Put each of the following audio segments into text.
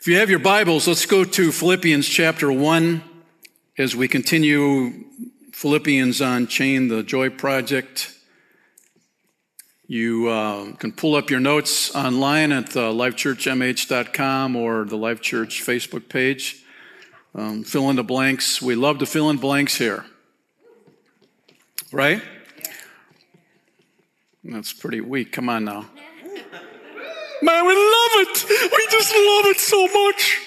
If you have your Bibles, let's go to Philippians chapter 1 as we continue Philippians on Chain the Joy Project. You uh, can pull up your notes online at uh, lifechurchmh.com or the Life Church Facebook page. Um, fill in the blanks. We love to fill in blanks here. Right? That's pretty weak. Come on now. Man, we love it. We just love it so much.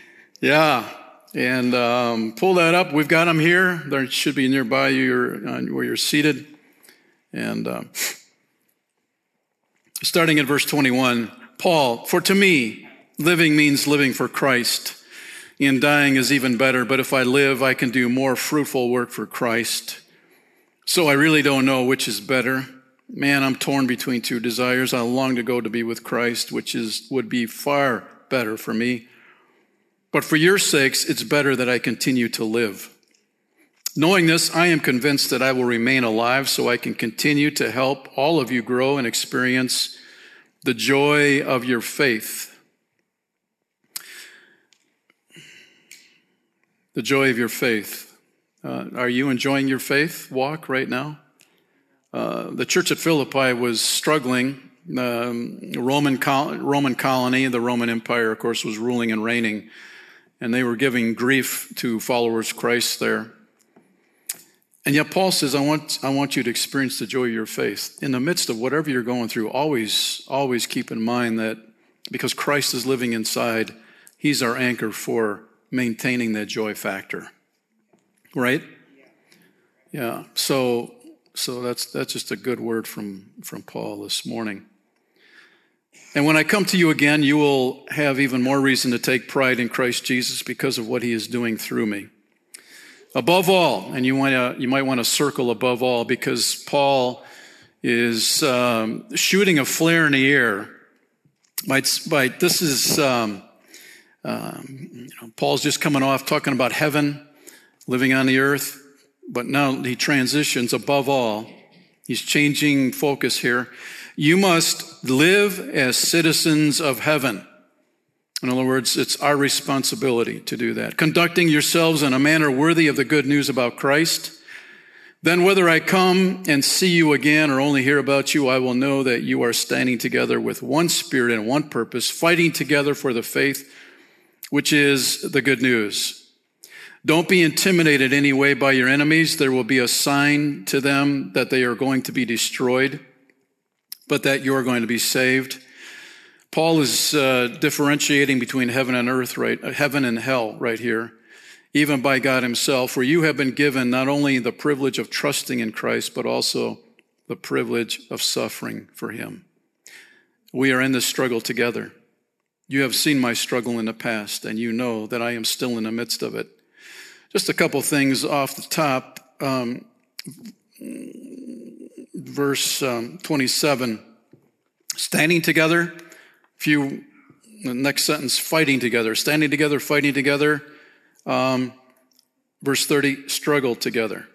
yeah. And um, pull that up. We've got them here. They should be nearby you uh, where you're seated. And um, starting at verse 21, Paul, for to me, living means living for Christ. And dying is even better, but if I live, I can do more fruitful work for Christ. So I really don't know which is better. Man, I'm torn between two desires. I long to go to be with Christ, which is would be far better for me. But for your sakes, it's better that I continue to live. Knowing this, I am convinced that I will remain alive so I can continue to help all of you grow and experience the joy of your faith. The joy of your faith. Uh, are you enjoying your faith walk right now? Uh, the church at Philippi was struggling. Um, Roman, col- Roman colony, the Roman Empire, of course, was ruling and reigning, and they were giving grief to followers of Christ there. And yet, Paul says, I want, I want you to experience the joy of your faith. In the midst of whatever you're going through, always, always keep in mind that because Christ is living inside, He's our anchor for maintaining that joy factor. Right? Yeah. So so that's, that's just a good word from, from Paul this morning. And when I come to you again, you will have even more reason to take pride in Christ Jesus because of what he is doing through me. Above all, and you, want to, you might want to circle above all because Paul is um, shooting a flare in the air. By, by, this is, um, um, you know, Paul's just coming off talking about heaven, living on the earth but now he transitions above all. He's changing focus here. You must live as citizens of heaven. In other words, it's our responsibility to do that. Conducting yourselves in a manner worthy of the good news about Christ. Then, whether I come and see you again or only hear about you, I will know that you are standing together with one spirit and one purpose, fighting together for the faith, which is the good news. Don't be intimidated anyway by your enemies. There will be a sign to them that they are going to be destroyed, but that you are going to be saved. Paul is uh, differentiating between heaven and earth, right? Uh, heaven and hell, right here, even by God Himself, where you have been given not only the privilege of trusting in Christ, but also the privilege of suffering for Him. We are in this struggle together. You have seen my struggle in the past, and you know that I am still in the midst of it. Just a couple things off the top. Um, verse um, 27 standing together. Few, the next sentence, fighting together. Standing together, fighting together. Um, verse 30, struggle together.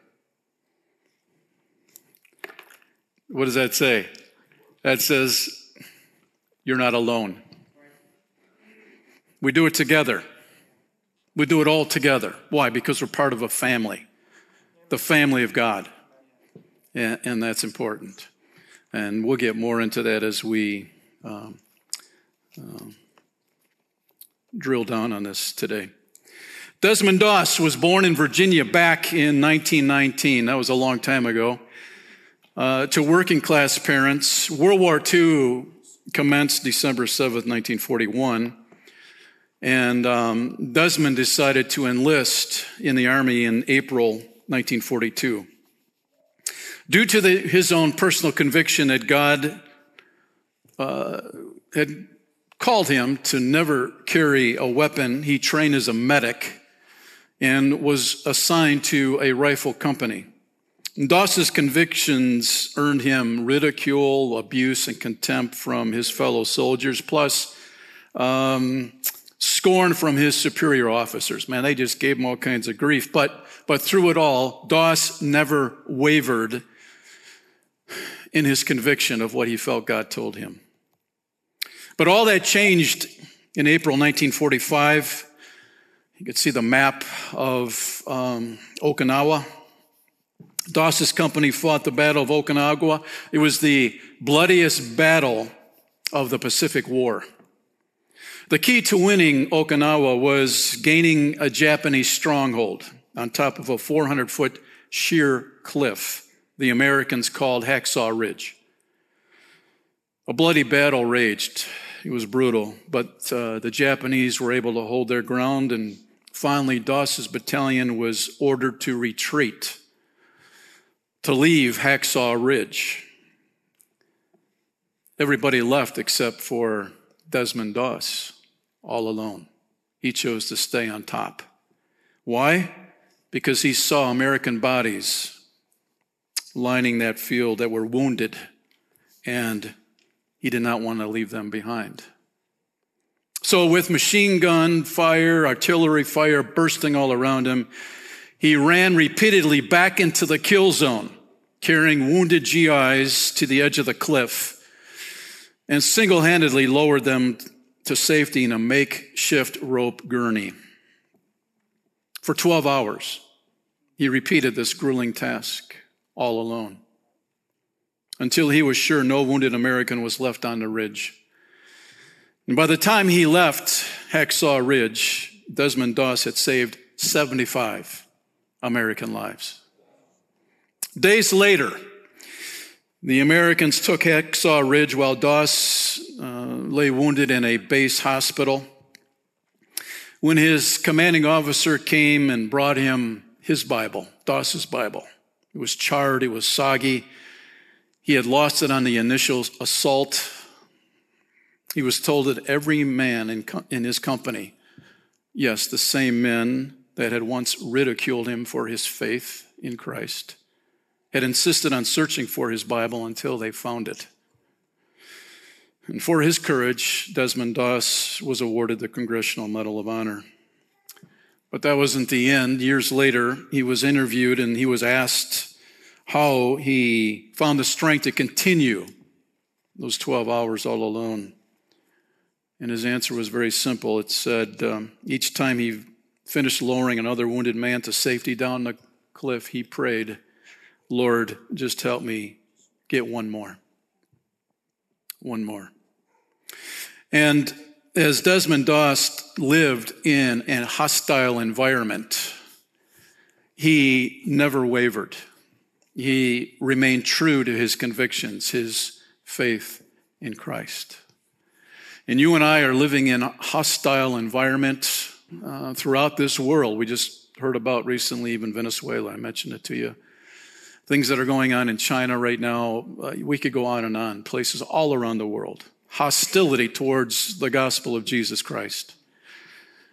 What does that say? That says, you're not alone. We do it together. We do it all together. Why? Because we're part of a family, the family of God. And, and that's important. And we'll get more into that as we um, uh, drill down on this today. Desmond Doss was born in Virginia back in 1919. That was a long time ago. Uh, to working class parents, World War II commenced December 7th, 1941. And um, Desmond decided to enlist in the Army in April 1942. Due to the, his own personal conviction that God uh, had called him to never carry a weapon, he trained as a medic and was assigned to a rifle company. Doss's convictions earned him ridicule, abuse, and contempt from his fellow soldiers, plus um, scorn from his superior officers. Man, they just gave him all kinds of grief. But, but through it all, Doss never wavered in his conviction of what he felt God told him. But all that changed in April 1945. You could see the map of um, Okinawa. Doss's company fought the Battle of Okinawa. It was the bloodiest battle of the Pacific War. The key to winning Okinawa was gaining a Japanese stronghold on top of a 400 foot sheer cliff the Americans called Hacksaw Ridge. A bloody battle raged. It was brutal, but uh, the Japanese were able to hold their ground, and finally, Doss's battalion was ordered to retreat, to leave Hacksaw Ridge. Everybody left except for Desmond Doss, all alone. He chose to stay on top. Why? Because he saw American bodies lining that field that were wounded, and he did not want to leave them behind. So, with machine gun fire, artillery fire bursting all around him, he ran repeatedly back into the kill zone, carrying wounded GIs to the edge of the cliff and single handedly lowered them to safety in a makeshift rope gurney. For 12 hours, he repeated this grueling task all alone until he was sure no wounded American was left on the ridge. And by the time he left Hacksaw Ridge, Desmond Doss had saved 75 American lives. Days later, the Americans took Hacksaw Ridge while Doss uh, lay wounded in a base hospital. When his commanding officer came and brought him his Bible, Doss's Bible, it was charred, it was soggy. He had lost it on the initial assault. He was told that every man in, co- in his company, yes, the same men that had once ridiculed him for his faith in Christ, had insisted on searching for his Bible until they found it. And for his courage, Desmond Doss was awarded the Congressional Medal of Honor. But that wasn't the end. Years later, he was interviewed and he was asked how he found the strength to continue those 12 hours all alone. And his answer was very simple. It said um, each time he finished lowering another wounded man to safety down the cliff, he prayed, Lord, just help me get one more. One more. And as Desmond Doss lived in a hostile environment, he never wavered. He remained true to his convictions, his faith in Christ. And you and I are living in a hostile environment uh, throughout this world. We just heard about recently, even Venezuela. I mentioned it to you things that are going on in China right now. Uh, we could go on and on, places all around the world. Hostility towards the gospel of Jesus Christ.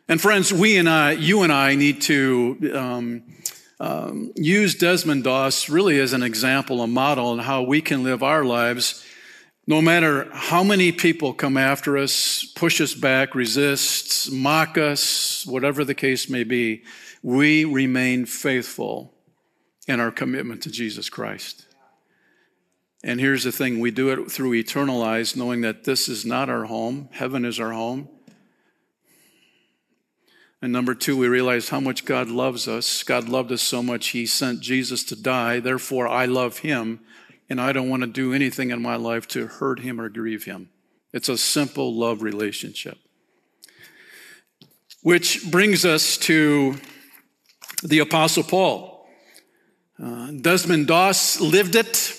And friends, we and I, you and I need to um, um, use Desmond Doss really as an example, a model on how we can live our lives no matter how many people come after us, push us back, resist, mock us, whatever the case may be, we remain faithful and our commitment to Jesus Christ. And here's the thing we do it through eternal eyes, knowing that this is not our home, heaven is our home. And number two, we realize how much God loves us. God loved us so much, He sent Jesus to die. Therefore, I love Him, and I don't want to do anything in my life to hurt Him or grieve Him. It's a simple love relationship. Which brings us to the Apostle Paul. Uh, Desmond Doss lived it,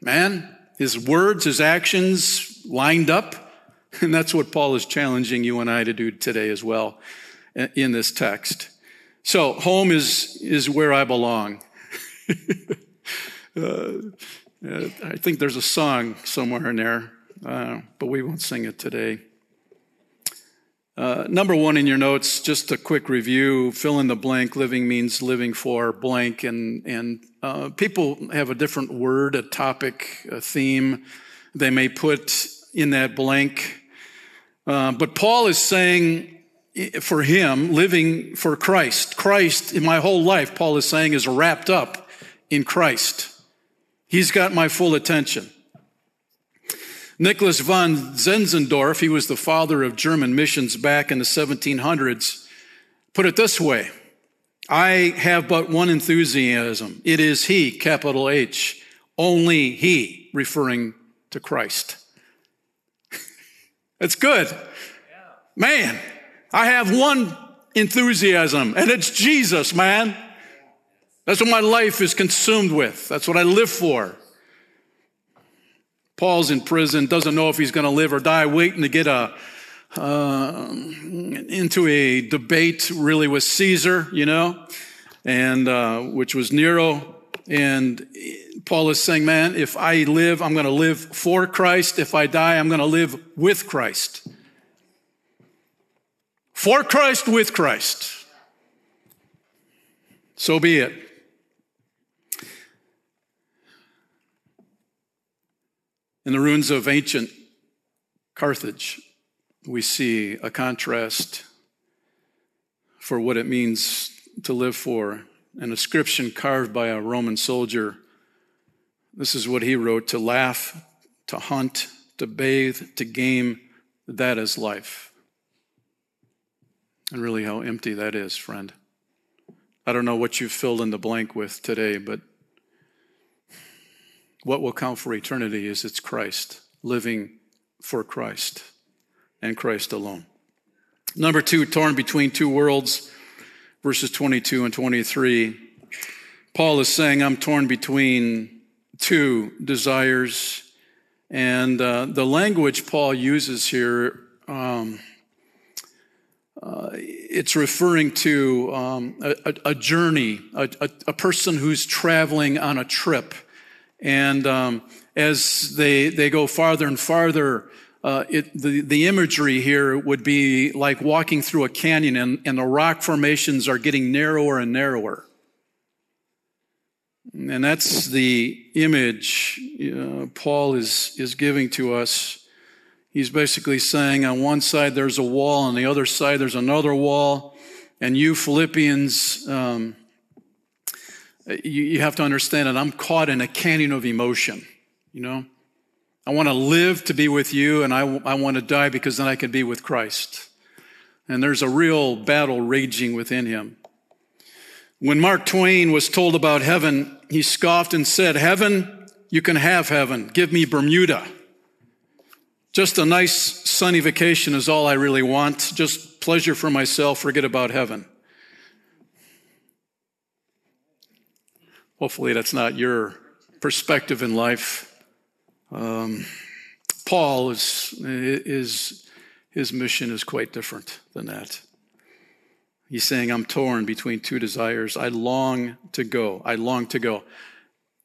man. His words, his actions lined up. And that's what Paul is challenging you and I to do today as well uh, in this text. So, home is, is where I belong. uh, I think there's a song somewhere in there, uh, but we won't sing it today. Uh, number one in your notes, just a quick review. Fill in the blank. Living means living for blank, and and uh, people have a different word, a topic, a theme. They may put in that blank. Uh, but Paul is saying, for him, living for Christ. Christ in my whole life, Paul is saying, is wrapped up in Christ. He's got my full attention. Nicholas von Zinzendorf, he was the father of German missions back in the 1700s, put it this way I have but one enthusiasm. It is He, capital H, only He, referring to Christ. That's good. Man, I have one enthusiasm, and it's Jesus, man. That's what my life is consumed with. That's what I live for. Paul's in prison, doesn't know if he's going to live or die, waiting to get a uh, into a debate really with Caesar, you know, and uh, which was Nero. And Paul is saying, man, if I live, I'm going to live for Christ. If I die, I'm going to live with Christ. For Christ, with Christ. So be it. In the ruins of ancient Carthage, we see a contrast for what it means to live for. An inscription carved by a Roman soldier. This is what he wrote to laugh, to hunt, to bathe, to game, that is life. And really, how empty that is, friend. I don't know what you've filled in the blank with today, but what will count for eternity is it's Christ, living for Christ and Christ alone. Number two, torn between two worlds, verses 22 and 23. Paul is saying, I'm torn between two desires. And uh, the language Paul uses here, um, uh, it's referring to um, a, a, journey, a, a, person who's traveling on a trip. And um, as they, they go farther and farther, uh, it, the, the imagery here would be like walking through a canyon and, and the rock formations are getting narrower and narrower. And that's the image uh, Paul is, is giving to us. He's basically saying on one side there's a wall, on the other side there's another wall. And you Philippians, um, Uh, you, you have to understand that I'm caught in a canyon of emotion, you know? I want to live to be with you, and I, I want to die because then I can be with Christ. And there's a real battle raging within him. When Mark Twain was told about heaven, he scoffed and said, Heaven, you can have heaven. Give me Bermuda. Just a nice sunny vacation is all I really want. Just pleasure for myself. Forget about heaven. Hopefully, that's not your perspective in life. Um, Paul is, is, his mission is quite different than that. He's saying, I'm torn between two desires. I long to go. I long to go.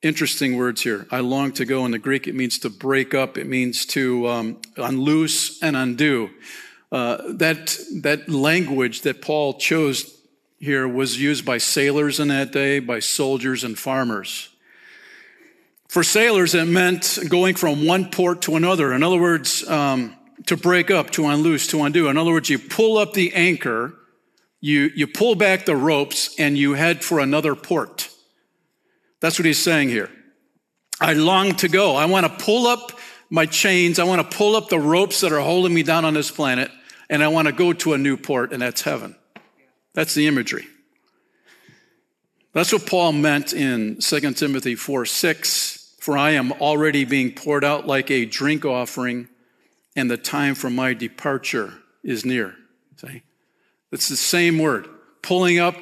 Interesting words here. I long to go. In the Greek, it means to break up, it means to um, unloose and undo. Uh, that, that language that Paul chose here was used by sailors in that day, by soldiers and farmers. For sailors, it meant going from one port to another. In other words, um, to break up, to unloose, to undo. In other words, you pull up the anchor, you, you pull back the ropes, and you head for another port. That's what he's saying here. I long to go. I want to pull up my chains. I want to pull up the ropes that are holding me down on this planet, and I want to go to a new port, and that's heaven. That's the imagery. That's what Paul meant in 2 Timothy 4 6. For I am already being poured out like a drink offering, and the time for my departure is near. See? It's the same word. Pulling up,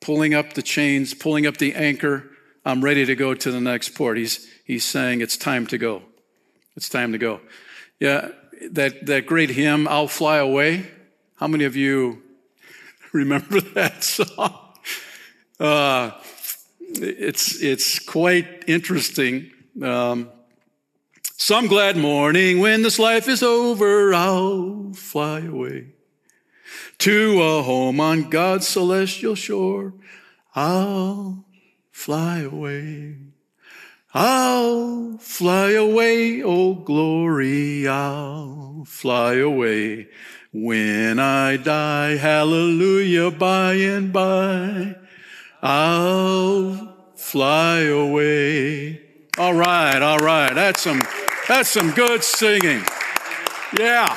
pulling up the chains, pulling up the anchor. I'm ready to go to the next port. He's, he's saying it's time to go. It's time to go. Yeah, that, that great hymn, I'll Fly Away. How many of you Remember that song? Uh, it's, it's quite interesting. Um, some glad morning when this life is over, I'll fly away to a home on God's celestial shore. I'll fly away. I'll fly away, oh glory, I'll fly away when I die, hallelujah, by and by, I'll fly away. All right, all right. That's some That's some good singing. Yeah.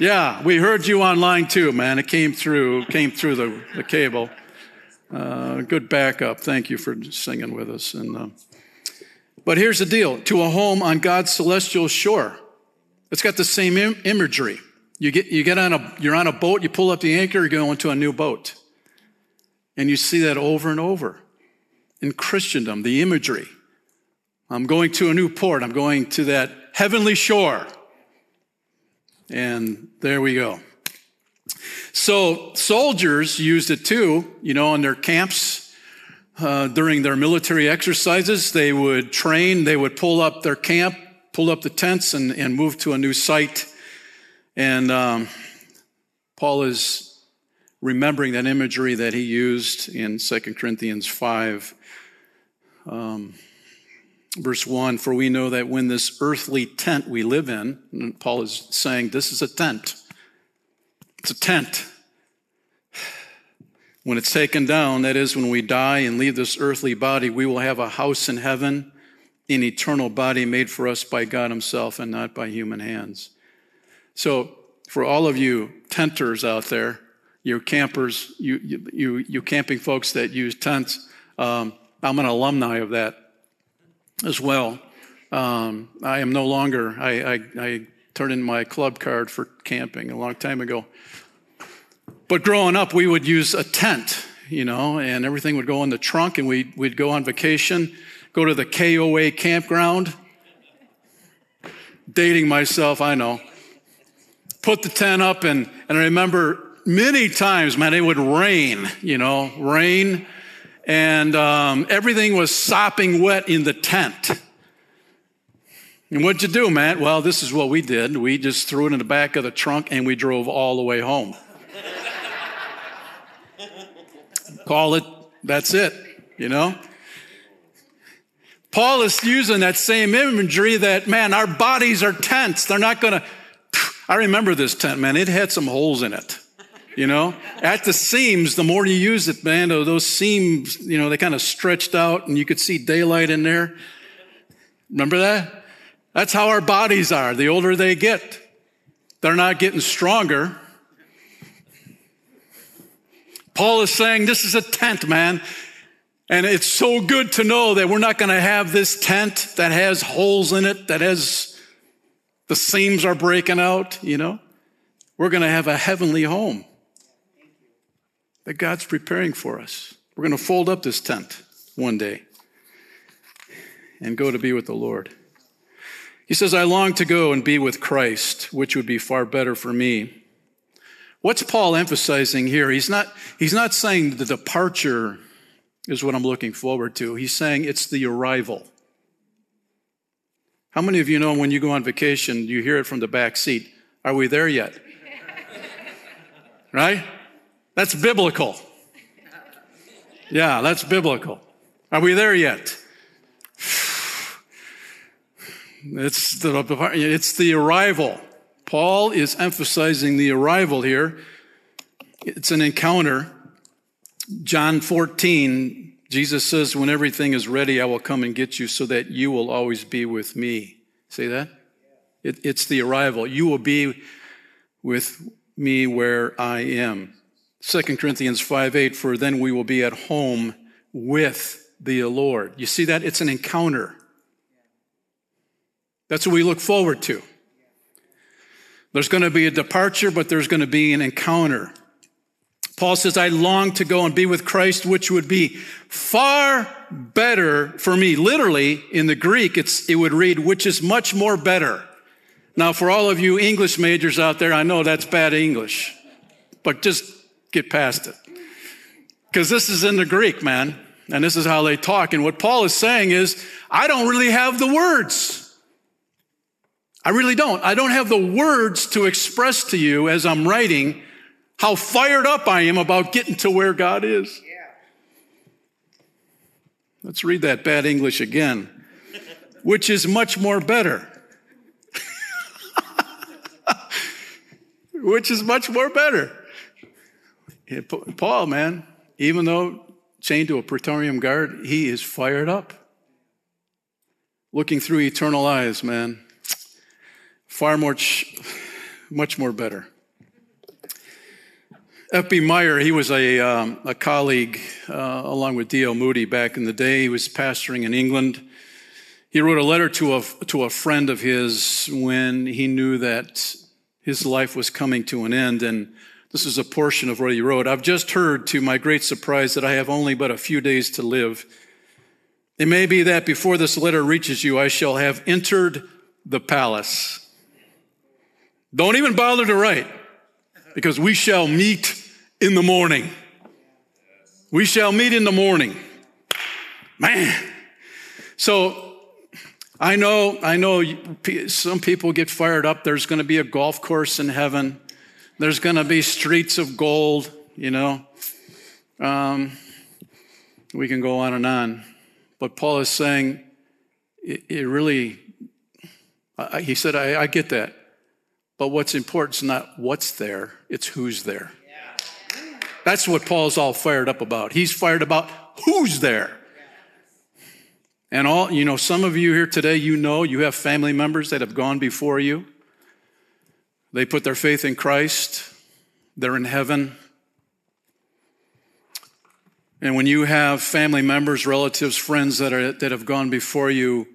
Yeah. We heard you online too, man. It came through, came through the, the cable. Uh, good backup. Thank you for singing with us. And, uh, but here's the deal to a home on God's celestial shore. It's got the same Im- imagery. You get, you get on a, you're on a boat, you pull up the anchor, you go into a new boat. And you see that over and over in Christendom, the imagery. I'm going to a new port. I'm going to that heavenly shore. And there we go. So soldiers used it too, you know, in their camps uh, during their military exercises. They would train, they would pull up their camp, pull up the tents, and, and move to a new site. And um, Paul is remembering that imagery that he used in 2 Corinthians 5. Um, verse 1 For we know that when this earthly tent we live in, Paul is saying this is a tent. It's a tent. When it's taken down, that is, when we die and leave this earthly body, we will have a house in heaven, an eternal body made for us by God Himself and not by human hands. So, for all of you tenters out there, you campers, you, you, you, camping folks that use tents, um, I'm an alumni of that as well. Um, I am no longer, I, I, I turned in my club card for camping a long time ago. But growing up, we would use a tent, you know, and everything would go in the trunk, and we'd, we'd go on vacation, go to the KOA campground. Dating myself, I know. Put the tent up, and, and I remember many times, man, it would rain, you know, rain, and um, everything was sopping wet in the tent. And what'd you do, Matt? Well, this is what we did. We just threw it in the back of the trunk and we drove all the way home. Call it, that's it, you know? Paul is using that same imagery that, man, our bodies are tents. They're not gonna. I remember this tent, man. It had some holes in it, you know? At the seams, the more you use it, man, those seams, you know, they kind of stretched out and you could see daylight in there. Remember that? That's how our bodies are. The older they get, they're not getting stronger. Paul is saying this is a tent, man. And it's so good to know that we're not going to have this tent that has holes in it, that has the seams are breaking out, you know. We're going to have a heavenly home that God's preparing for us. We're going to fold up this tent one day and go to be with the Lord. He says, I long to go and be with Christ, which would be far better for me. What's Paul emphasizing here? He's not, he's not saying the departure is what I'm looking forward to. He's saying it's the arrival. How many of you know when you go on vacation, you hear it from the back seat? Are we there yet? right? That's biblical. Yeah, that's biblical. Are we there yet? It's the, it's the arrival. Paul is emphasizing the arrival here. It's an encounter. John 14, Jesus says, When everything is ready, I will come and get you so that you will always be with me. See that? It, it's the arrival. You will be with me where I am. 2 Corinthians 5 8, for then we will be at home with the Lord. You see that? It's an encounter. That's what we look forward to. There's going to be a departure, but there's going to be an encounter. Paul says, I long to go and be with Christ, which would be far better for me. Literally, in the Greek, it would read, which is much more better. Now, for all of you English majors out there, I know that's bad English, but just get past it. Because this is in the Greek, man, and this is how they talk. And what Paul is saying is, I don't really have the words. I really don't. I don't have the words to express to you as I'm writing how fired up I am about getting to where God is. Yeah. Let's read that bad English again, which is much more better. which is much more better. Paul, man, even though chained to a praetorian guard, he is fired up. Looking through eternal eyes, man. far more, much more better. F.B. Meyer, he was a, um, a colleague uh, along with D.L. Moody back in the day. He was pastoring in England. He wrote a letter to a, to a friend of his when he knew that his life was coming to an end. And this is a portion of what he wrote. I've just heard, to my great surprise, that I have only but a few days to live. It may be that before this letter reaches you, I shall have entered the palace. Don't even bother to write because we shall meet in the morning. We shall meet in the morning. Man. So I know, I know some people get fired up. There's going to be a golf course in heaven. There's going to be streets of gold, you know. Um, we can go on and on. But Paul is saying, it, it really, I, he said, I, I get that. But what's important is not what's there, it's who's there. That's what Paul's all fired up about. He's fired about who's there. And all, you know, some of you here today, you know, you have family members that have gone before you. They put their faith in Christ, they're in heaven. And when you have family members, relatives, friends that, are, that have gone before you,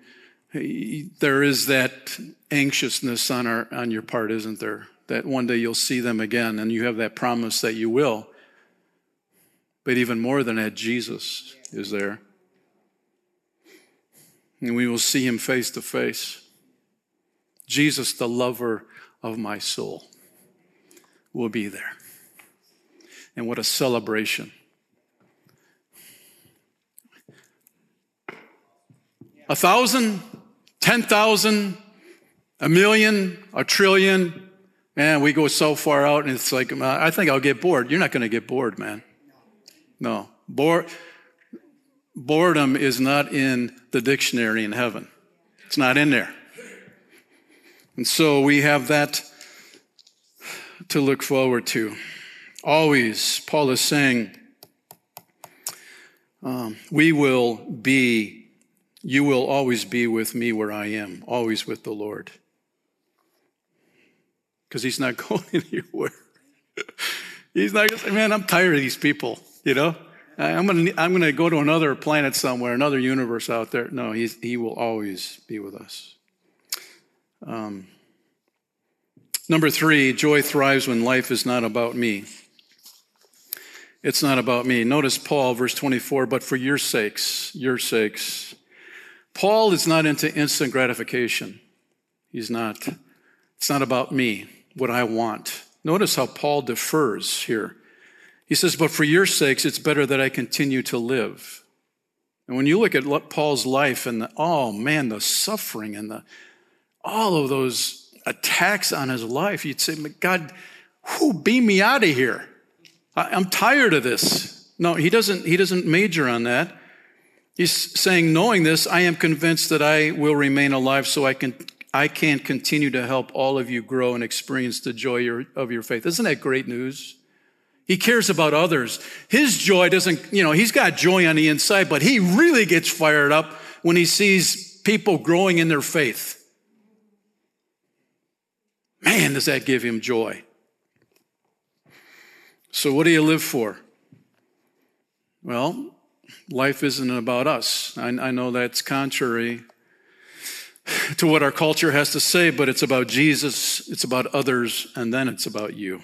there is that anxiousness on, our, on your part, isn't there? That one day you'll see them again and you have that promise that you will. But even more than that, Jesus is there. And we will see him face to face. Jesus, the lover of my soul, will be there. And what a celebration. A thousand, ten thousand, a million, a trillion. Man, we go so far out, and it's like, I think I'll get bored. You're not going to get bored, man. No. Bore, boredom is not in the dictionary in heaven, it's not in there. And so we have that to look forward to. Always, Paul is saying, um, we will be, you will always be with me where I am, always with the Lord because he's not going anywhere. he's not going to say, man, I'm tired of these people, you know? I'm going to, I'm going to go to another planet somewhere, another universe out there. No, he's, he will always be with us. Um, number three, joy thrives when life is not about me. It's not about me. Notice Paul, verse 24, but for your sakes, your sakes. Paul is not into instant gratification. He's not. It's not about me what I want. Notice how Paul defers here. He says, But for your sakes, it's better that I continue to live. And when you look at Paul's life and the, oh man, the suffering and the, all of those attacks on his life, you'd say, God, who beam me out of here? I'm tired of this. No, he doesn't, he doesn't major on that. He's saying, knowing this, I am convinced that I will remain alive so I can I can't continue to help all of you grow and experience the joy of your faith. Isn't that great news? He cares about others. His joy doesn't, you know, he's got joy on the inside, but he really gets fired up when he sees people growing in their faith. Man, does that give him joy. So, what do you live for? Well, life isn't about us. I, I know that's contrary to what our culture has to say, but it's about Jesus, it's about others, and then it's about you.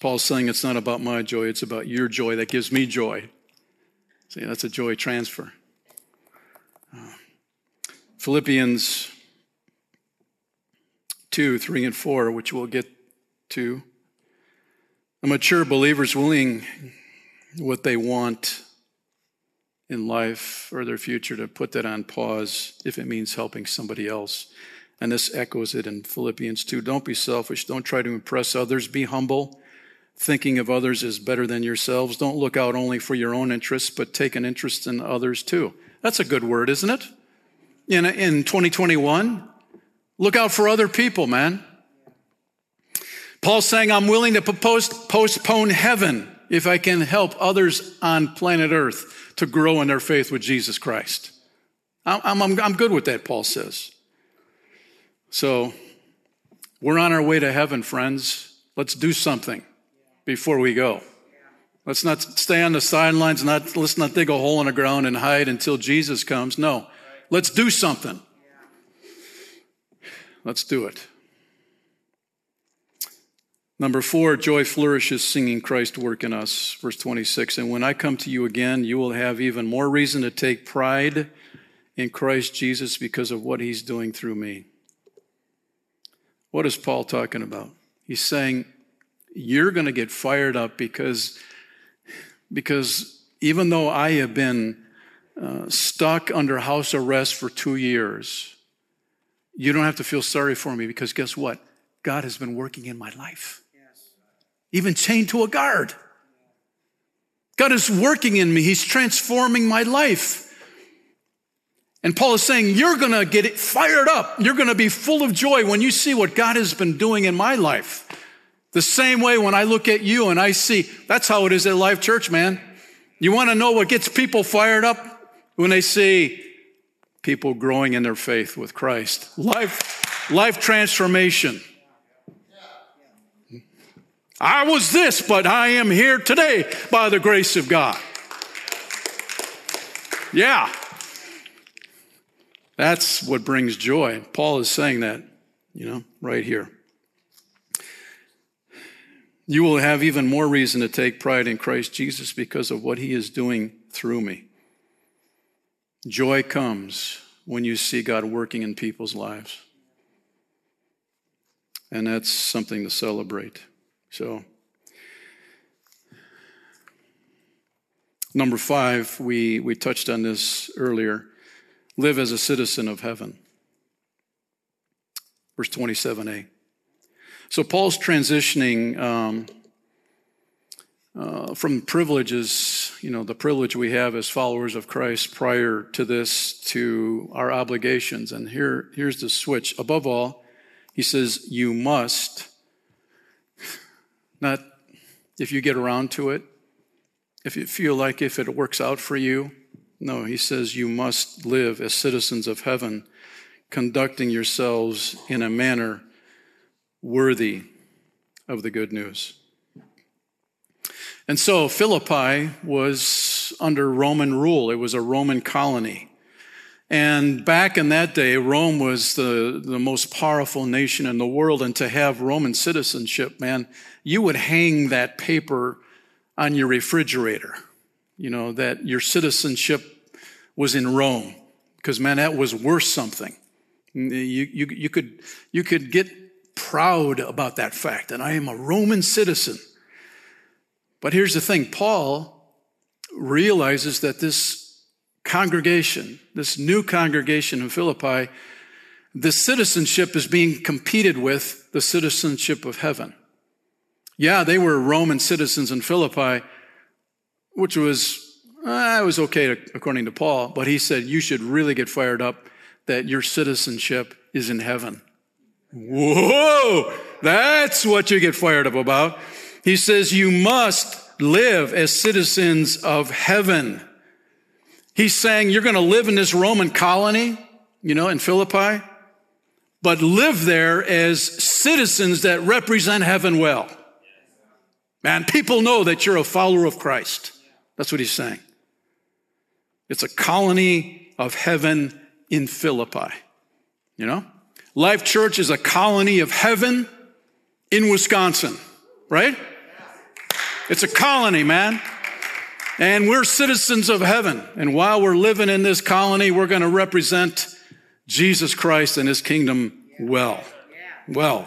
Paul's saying it's not about my joy, it's about your joy that gives me joy. See, that's a joy transfer. Uh, Philippians 2, 3, and 4, which we'll get to. A mature believer is willing what they want in life or their future to put that on pause if it means helping somebody else. And this echoes it in Philippians 2. Don't be selfish. Don't try to impress others. Be humble. Thinking of others is better than yourselves. Don't look out only for your own interests, but take an interest in others too. That's a good word, isn't it? In, in 2021, look out for other people, man. Paul's saying, I'm willing to postpone heaven if I can help others on planet Earth to grow in their faith with Jesus Christ. I'm, I'm, I'm good with that, Paul says. So we're on our way to heaven, friends. Let's do something before we go. Let's not stay on the sidelines, not, let's not dig a hole in the ground and hide until Jesus comes. No, let's do something. Let's do it. Number four, joy flourishes singing Christ work in us. Verse 26. And when I come to you again, you will have even more reason to take pride in Christ Jesus because of what he's doing through me. What is Paul talking about? He's saying, You're going to get fired up because, because even though I have been uh, stuck under house arrest for two years, you don't have to feel sorry for me because guess what? God has been working in my life. Even chained to a guard. God is working in me. He's transforming my life. And Paul is saying, You're going to get it fired up. You're going to be full of joy when you see what God has been doing in my life. The same way when I look at you and I see, that's how it is at Life Church, man. You want to know what gets people fired up? When they see people growing in their faith with Christ. Life, life transformation. I was this, but I am here today by the grace of God. Yeah. That's what brings joy. Paul is saying that, you know, right here. You will have even more reason to take pride in Christ Jesus because of what he is doing through me. Joy comes when you see God working in people's lives. And that's something to celebrate. So, number five, we, we touched on this earlier live as a citizen of heaven. Verse 27a. So Paul's transitioning um, uh, from privileges, you know, the privilege we have as followers of Christ prior to this to our obligations. And here, here's the switch. Above all, he says, you must, not if you get around to it, if you feel like if it works out for you, no, he says you must live as citizens of heaven, conducting yourselves in a manner worthy of the good news. And so Philippi was under Roman rule, it was a Roman colony. And back in that day, Rome was the, the most powerful nation in the world. And to have Roman citizenship, man, you would hang that paper on your refrigerator you know, that your citizenship was in Rome, because man, that was worth something. You, you, you, could, you could get proud about that fact that I am a Roman citizen. But here's the thing Paul realizes that this congregation, this new congregation in Philippi, the citizenship is being competed with the citizenship of heaven. Yeah, they were Roman citizens in Philippi, which was, uh, was okay according to Paul, but he said, you should really get fired up that your citizenship is in heaven. Whoa, that's what you get fired up about. He says, you must live as citizens of heaven. He's saying you're going to live in this Roman colony, you know, in Philippi, but live there as citizens that represent heaven well. Man, people know that you're a follower of Christ. That's what he's saying. It's a colony of heaven in Philippi. You know? Life Church is a colony of heaven in Wisconsin, right? It's a colony, man. And we're citizens of heaven. And while we're living in this colony, we're going to represent Jesus Christ and his kingdom well. Well.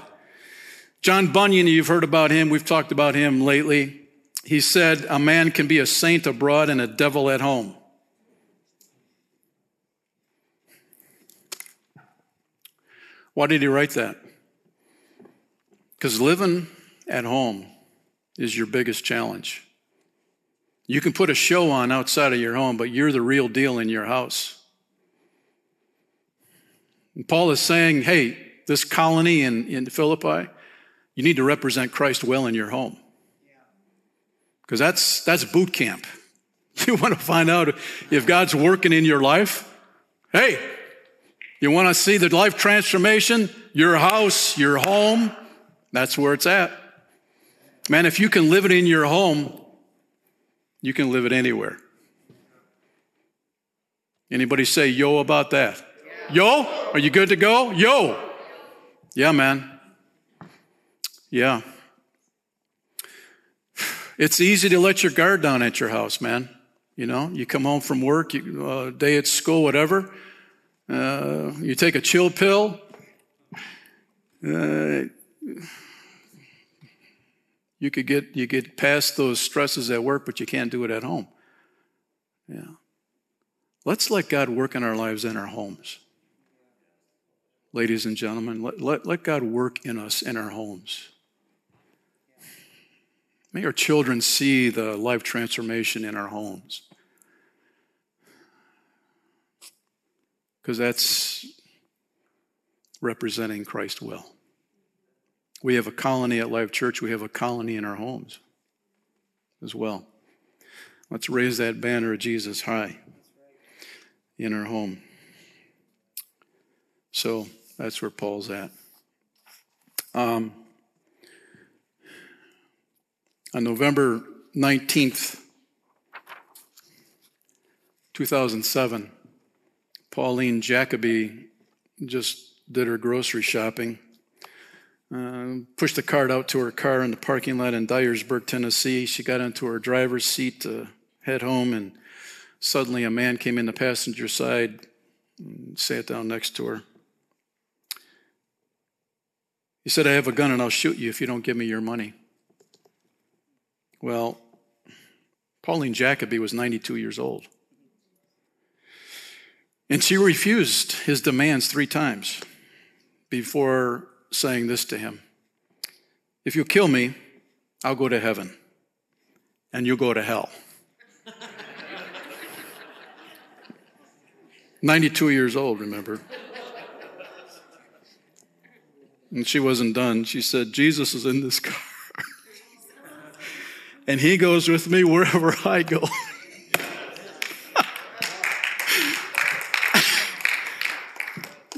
John Bunyan, you've heard about him. We've talked about him lately. He said, A man can be a saint abroad and a devil at home. Why did he write that? Because living at home is your biggest challenge. You can put a show on outside of your home, but you're the real deal in your house. And Paul is saying, hey, this colony in, in Philippi, you need to represent Christ well in your home because that's, that's boot camp. You want to find out if God's working in your life? Hey, You want to see the life transformation? Your house, your home, that's where it's at. Man, if you can live it in your home, you can live it anywhere. Anybody say yo about that? Yo, are you good to go? Yo. Yeah, man. Yeah. It's easy to let your guard down at your house, man. You know, you come home from work, you, uh, day at school, whatever. Uh, you take a chill pill. Uh, you could get you get past those stresses at work, but you can't do it at home. Yeah. Let's let God work in our lives and our homes. Ladies and gentlemen, let, let, let God work in us in our homes. May our children see the life transformation in our homes. Because that's representing Christ will. We have a colony at Life Church, we have a colony in our homes as well. Let's raise that banner of Jesus high in our home. So that's where Paul's at. Um, on November 19th, 2007, Pauline Jacoby just did her grocery shopping, uh, pushed the cart out to her car in the parking lot in Dyersburg, Tennessee. She got into her driver's seat to head home, and suddenly a man came in the passenger side and sat down next to her. He said, I have a gun and I'll shoot you if you don't give me your money. Well, Pauline Jacoby was 92 years old. And she refused his demands three times before saying this to him If you kill me, I'll go to heaven, and you go to hell. 92 years old, remember? And she wasn't done. She said, Jesus is in this car and he goes with me wherever I go.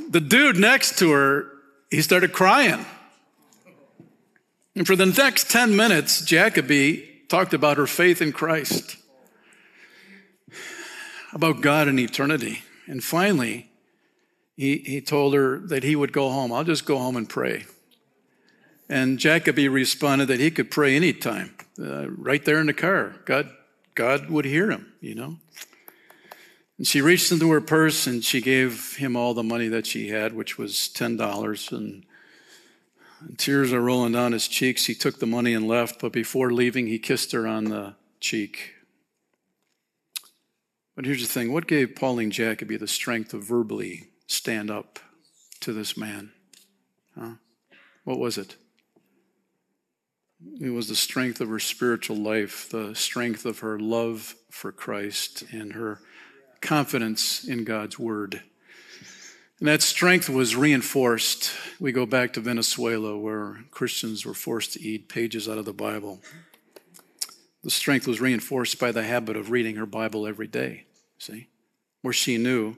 the dude next to her, he started crying. And for the next 10 minutes, Jacoby talked about her faith in Christ, about God and eternity. And finally, he, he told her that he would go home. I'll just go home and pray. And Jacoby responded that he could pray anytime, uh, right there in the car. God, God would hear him, you know. And she reached into her purse and she gave him all the money that she had, which was ten dollars. And, and tears are rolling down his cheeks. He took the money and left, but before leaving, he kissed her on the cheek. But here's the thing: what gave Pauline Jacoby the strength to verbally stand up to this man? Huh? What was it? It was the strength of her spiritual life, the strength of her love for Christ, and her confidence in God's word. And that strength was reinforced. We go back to Venezuela, where Christians were forced to eat pages out of the Bible. The strength was reinforced by the habit of reading her Bible every day, see, where she knew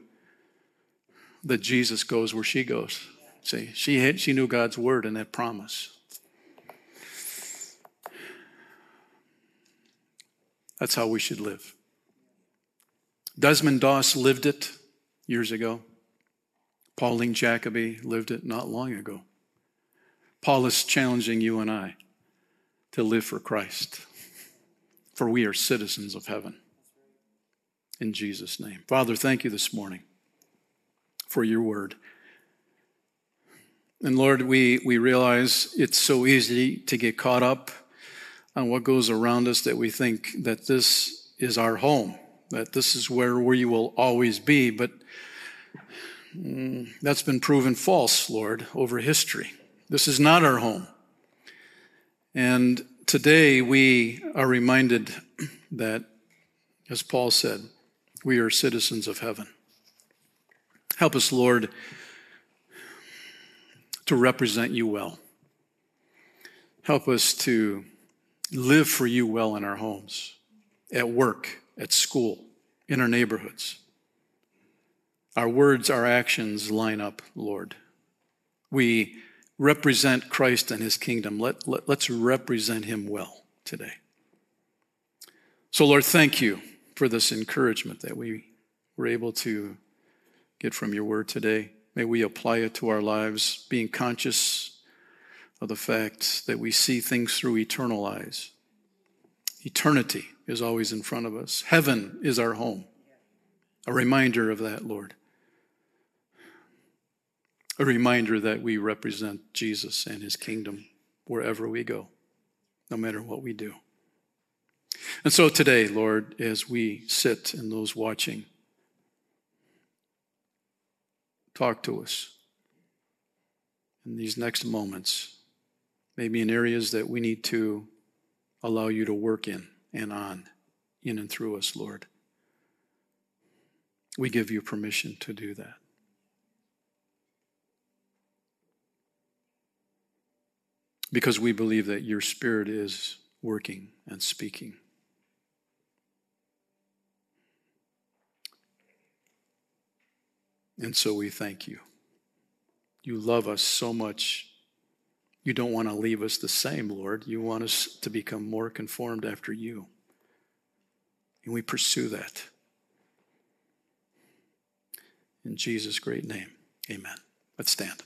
that Jesus goes where she goes. See, she, had, she knew God's word and that promise. That's how we should live. Desmond Doss lived it years ago. Pauline Jacoby lived it not long ago. Paul is challenging you and I to live for Christ, for we are citizens of heaven. In Jesus' name. Father, thank you this morning for your word. And Lord, we, we realize it's so easy to get caught up on what goes around us that we think that this is our home, that this is where we will always be. But mm, that's been proven false, Lord, over history. This is not our home. And today we are reminded that, as Paul said, we are citizens of heaven. Help us, Lord, to represent you well. Help us to live for you well in our homes, at work, at school, in our neighborhoods. our words, our actions line up, Lord. We represent Christ and his kingdom. Let, let, let's represent him well today. So, Lord, thank you for this encouragement that we were able to get from your word today. May we apply it to our lives, being conscious of the fact that we see things through eternal eyes. Eternity is always in front of us, heaven is our home. A reminder of that, Lord. A reminder that we represent Jesus and his kingdom wherever we go, no matter what we do. And so today, Lord, as we sit and those watching, talk to us in these next moments, maybe in areas that we need to allow you to work in and on, in and through us, Lord. We give you permission to do that. Because we believe that your Spirit is working and speaking. And so we thank you. You love us so much. You don't want to leave us the same, Lord. You want us to become more conformed after you. And we pursue that. In Jesus' great name, amen. Let's stand.